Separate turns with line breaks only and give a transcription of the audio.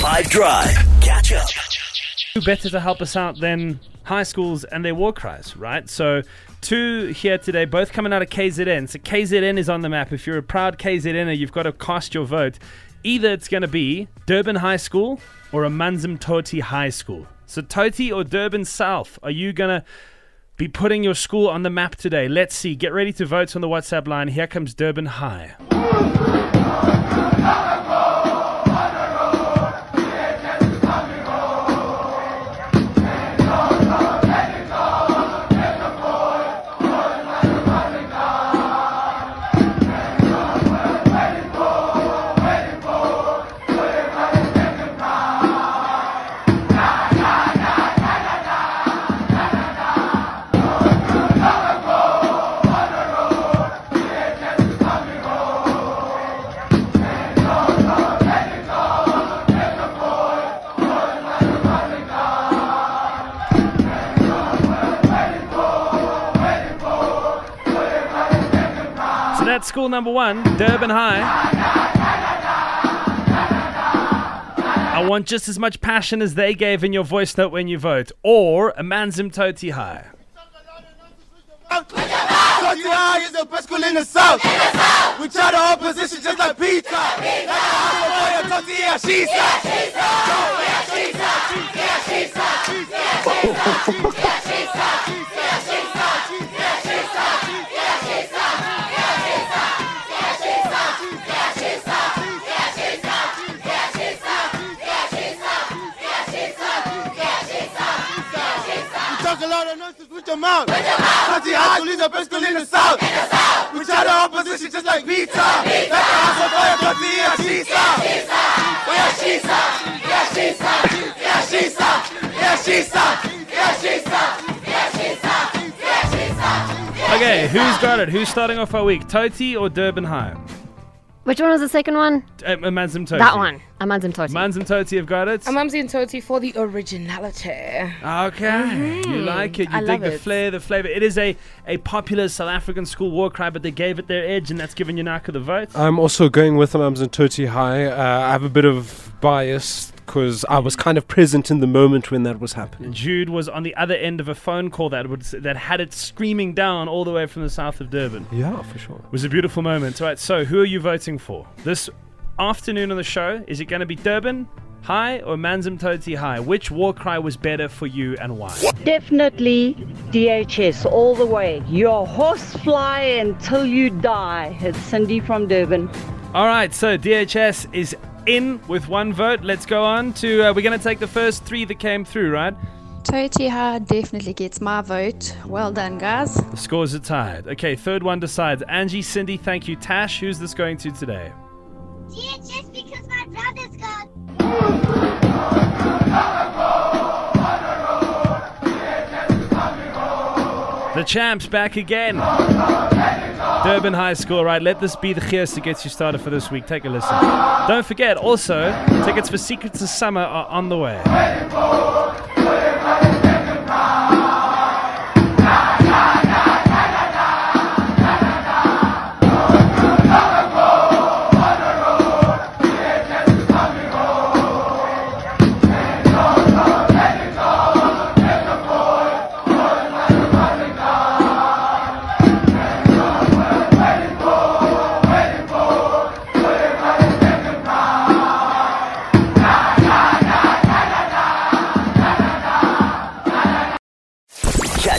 5 Drive. Catch up.
Who better to help us out than high schools and their war cries, right? So, two here today, both coming out of KZN. So, KZN is on the map. If you're a proud KZNer, you've got to cast your vote. Either it's going to be Durban High School or Amanzimtoti High School. So, Toti or Durban South, are you going to be putting your school on the map today? Let's see. Get ready to vote on the WhatsApp line. Here comes Durban High. That's school number one, Durban High. I want just as much passion as they gave in your voice note when you vote, or Amanzim Toti High.
Toti High is the best school in the south. We try the opposition just like pizza. Like a hustle a Toti, yeah, she's up. You talk a lot of nonsense with your mouth. Toti High School is the best school in the south. We try the opposition just like pizza. Like a hustle boy, a Toti, yeah, she's up. Yeah, she's up. Yeah, she's up. Yeah, she's up. Yeah, she's up. Yeah, she's up. Yeah, she's up. Yeah, she's up.
Okay, who's got it? Who's starting off our week? Toti or Durban High?
Which one was the second one?
Uh, Amanzim Toti.
That one. Amanzim Toti.
Amanzim Toti have got it.
Amanzimtoti for the originality.
Okay, you like it. You
I
dig
love
the
it.
flair, the flavor. It is a, a popular South African school war cry, but they gave it their edge, and that's given Yanaka the vote.
I'm also going with Amanzimtoti High. Uh, I have a bit of bias because I was kind of present in the moment when that was happening.
Jude was on the other end of a phone call that would that had it screaming down all the way from the south of Durban.
Yeah, for sure.
It was a beautiful moment. All right, so who are you voting for this afternoon on the show? Is it going to be Durban High or Manzim Toti High? Which war cry was better for you and why?
Definitely DHS all the way. Your horse fly until you die. It's Cindy from Durban.
All right, so DHS is in with one vote. Let's go on to. Uh, we're going to take the first three that came through, right?
Totiha definitely gets my vote. Well done, guys.
The scores are tied. Okay, third one decides. Angie, Cindy, thank you. Tash, who's this going to today?
DHS because my brother's got.
The champs back again. Durban High School, right? Let this be the gees that gets you started for this week. Take a listen. Don't forget, also, tickets for Secrets of Summer are on the way.